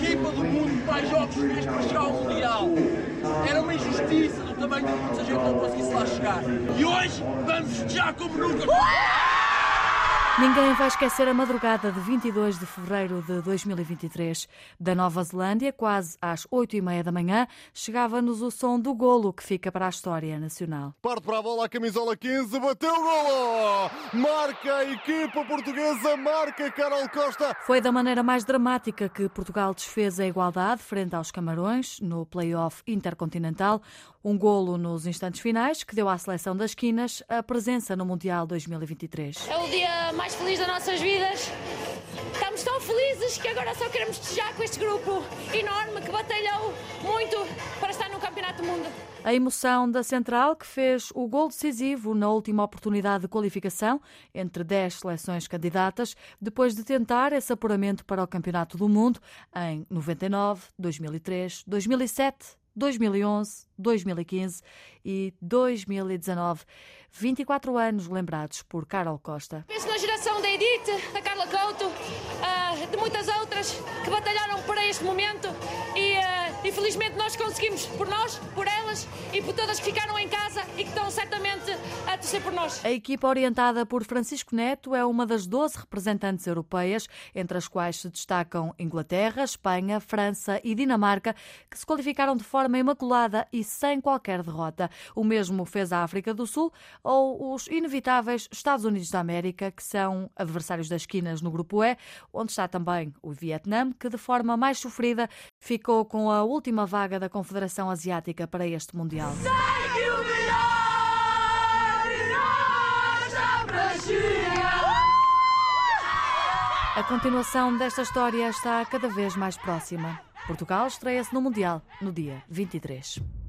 equipa do mundo mais jogos fez para chegar ao Mundial. Era uma injustiça do tamanho do mundo se a gente não conseguisse lá chegar. E hoje vamos festejar como nunca. Ninguém vai esquecer a madrugada de 22 de fevereiro de 2023. Da Nova Zelândia, quase às 8 e meia da manhã, chegava-nos o som do golo que fica para a história nacional. Parte para a bola a camisola 15, bateu o golo! Marca a equipa portuguesa, marca Carol Costa. Foi da maneira mais dramática que Portugal desfez a igualdade frente aos Camarões no play-off intercontinental. Um golo nos instantes finais que deu à seleção das quinas a presença no Mundial 2023. É o dia mais feliz das nossas vidas. Estamos tão felizes que agora só queremos festejar com este grupo enorme que batalhou muito para estar no Campeonato do Mundo. A emoção da Central, que fez o gol decisivo na última oportunidade de qualificação entre 10 seleções candidatas, depois de tentar esse apuramento para o Campeonato do Mundo em 99, 2003, 2007 2011, 2015 e 2019. 24 anos lembrados por Carol Costa. Penso na geração da Edith, da Carla Couto, ah, de muitas outras que batalharam para este momento e ah, infelizmente nós conseguimos por nós, por elas e por todas que ficaram em casa e que por nós. A equipa orientada por Francisco Neto é uma das 12 representantes europeias, entre as quais se destacam Inglaterra, Espanha, França e Dinamarca, que se qualificaram de forma imaculada e sem qualquer derrota. O mesmo fez a África do Sul, ou os inevitáveis Estados Unidos da América, que são adversários das esquinas no Grupo E, onde está também o Vietnã, que de forma mais sofrida ficou com a última vaga da Confederação Asiática para este Mundial. A continuação desta história está cada vez mais próxima. Portugal estreia-se no Mundial no dia 23.